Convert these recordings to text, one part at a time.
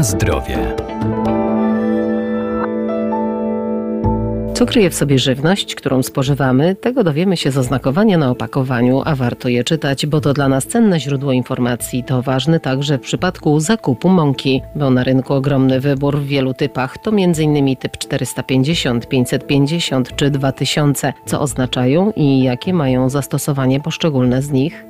Na zdrowie. Co kryje w sobie żywność, którą spożywamy, tego dowiemy się z oznakowania na opakowaniu, a warto je czytać, bo to dla nas cenne źródło informacji. To ważne także w przypadku zakupu mąki, bo na rynku ogromny wybór w wielu typach to m.in. typ 450, 550 czy 2000. Co oznaczają i jakie mają zastosowanie poszczególne z nich?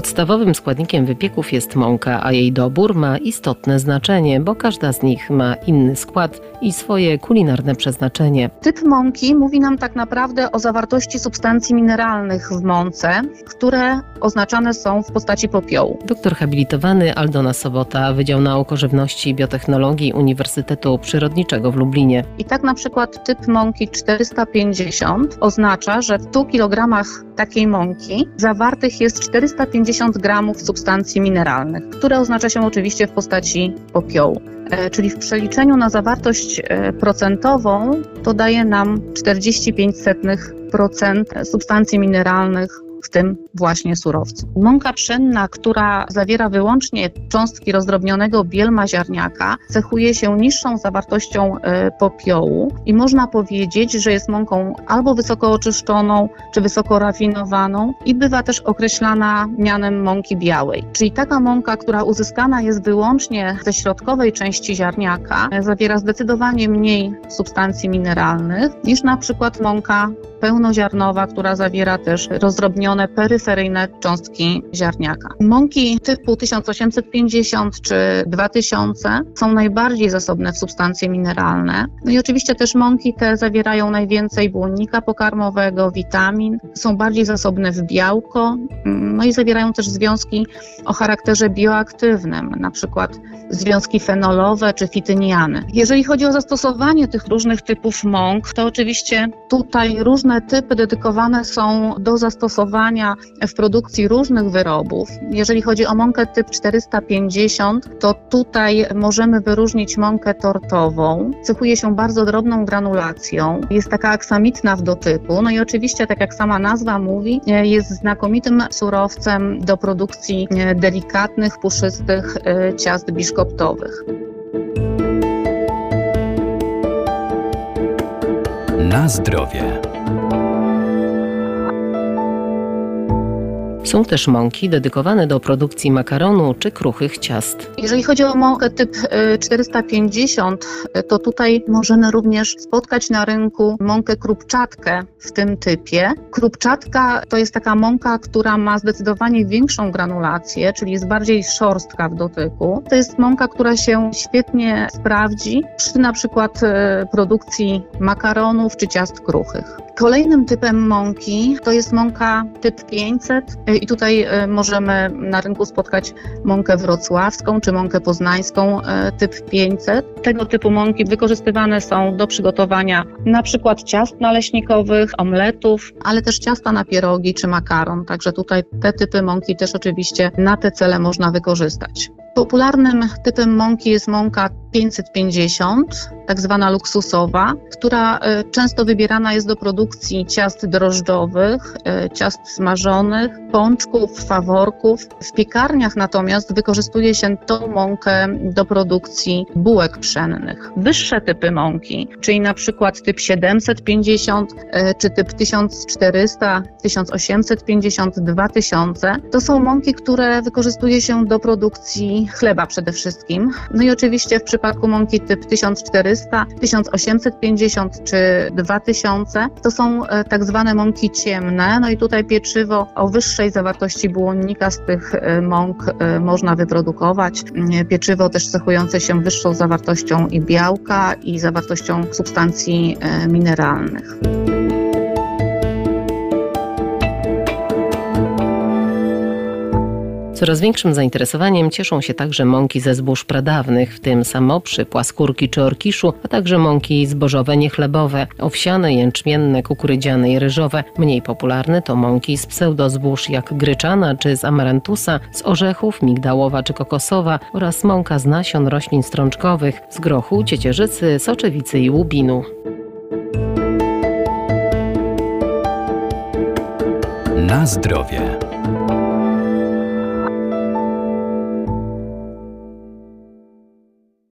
Podstawowym składnikiem wypieków jest mąka, a jej dobór ma istotne znaczenie, bo każda z nich ma inny skład i swoje kulinarne przeznaczenie. Typ mąki mówi nam tak naprawdę o zawartości substancji mineralnych w mące, które oznaczane są w postaci popiołu. Doktor habilitowany Aldona Sobota, Wydział Nauk o Żywności i Biotechnologii Uniwersytetu Przyrodniczego w Lublinie. I tak na przykład typ mąki 450 oznacza, że w 100 kg takiej mąki zawartych jest 450 gramów substancji mineralnych, które oznacza się oczywiście w postaci popiołu. E, czyli w przeliczeniu na zawartość e, procentową to daje nam 45% substancji mineralnych w tym właśnie surowcu. Mąka pszenna, która zawiera wyłącznie cząstki rozdrobnionego bielma ziarniaka, cechuje się niższą zawartością e, popiołu i można powiedzieć, że jest mąką albo wysoko oczyszczoną, czy wysoko rafinowaną i bywa też określana mianem mąki białej. Czyli taka mąka, która uzyskana jest wyłącznie ze środkowej części ziarniaka, e, zawiera zdecydowanie mniej substancji mineralnych niż na przykład mąka pełnoziarnowa, która zawiera też rozdrobnione peryferyjne cząstki ziarniaka. Mąki typu 1850 czy 2000 są najbardziej zasobne w substancje mineralne. No i oczywiście też mąki te zawierają najwięcej błonnika pokarmowego, witamin, są bardziej zasobne w białko, no i zawierają też związki o charakterze bioaktywnym, na przykład związki fenolowe czy fityniany. Jeżeli chodzi o zastosowanie tych różnych typów mąk, to oczywiście tutaj różne typy dedykowane są do zastosowania w produkcji różnych wyrobów. Jeżeli chodzi o mąkę typ 450, to tutaj możemy wyróżnić mąkę tortową. Cechuje się bardzo drobną granulacją, jest taka aksamitna w dotyku, no i oczywiście, tak jak sama nazwa mówi, jest znakomitym surowcem do produkcji delikatnych, puszystych e, ciast biszkoptowych Na zdrowie. Są też mąki dedykowane do produkcji makaronu czy kruchych ciast. Jeżeli chodzi o mąkę typ 450, y, to tutaj możemy również spotkać na rynku mąkę krupczatkę w tym typie. Krupczatka to jest taka mąka, która ma zdecydowanie większą granulację, czyli jest bardziej szorstka w dotyku. To jest mąka, która się świetnie sprawdzi przy na przykład y, produkcji makaronów czy ciast kruchych. Kolejnym typem mąki to jest mąka typ 500 i tutaj e, możemy na rynku spotkać mąkę wrocławską czy mąkę poznańską e, typ 500. Tego typu mąki wykorzystywane są do przygotowania na przykład ciast naleśnikowych, omletów, ale też ciasta na pierogi czy makaron. Także tutaj te typy mąki też oczywiście na te cele można wykorzystać. Popularnym typem mąki jest mąka 550, tak zwana luksusowa, która e, często wybierana jest do produkcji ciast drożdżowych, e, ciast smażonych, pączków, faworków. W piekarniach natomiast wykorzystuje się tą mąkę do produkcji bułek pszennych. Wyższe typy mąki, czyli na przykład typ 750 e, czy typ 1400, 1850, 2000, to są mąki, które wykorzystuje się do produkcji chleba przede wszystkim. No i oczywiście w przypadku mąki typ 1400, 1850 czy 2000 to są e, tak zwane mąki ciemne. No i tutaj pieczywo o wyższej zawartości błonnika z tych e, mąk e, można wyprodukować. Pieczywo też cechujące się wyższą zawartością i białka i zawartością substancji mineralnych. Coraz większym zainteresowaniem cieszą się także mąki ze zbóż pradawnych, w tym samoprzy, płaskórki czy orkiszu, a także mąki zbożowe niechlebowe, owsiane, jęczmienne, kukurydziane i ryżowe. Mniej popularne to mąki z pseudozbóż jak gryczana czy z amarantusa, z orzechów, migdałowa czy kokosowa oraz mąka z nasion roślin strączkowych, z grochu, ciecierzycy, soczewicy i łubinu. Na zdrowie.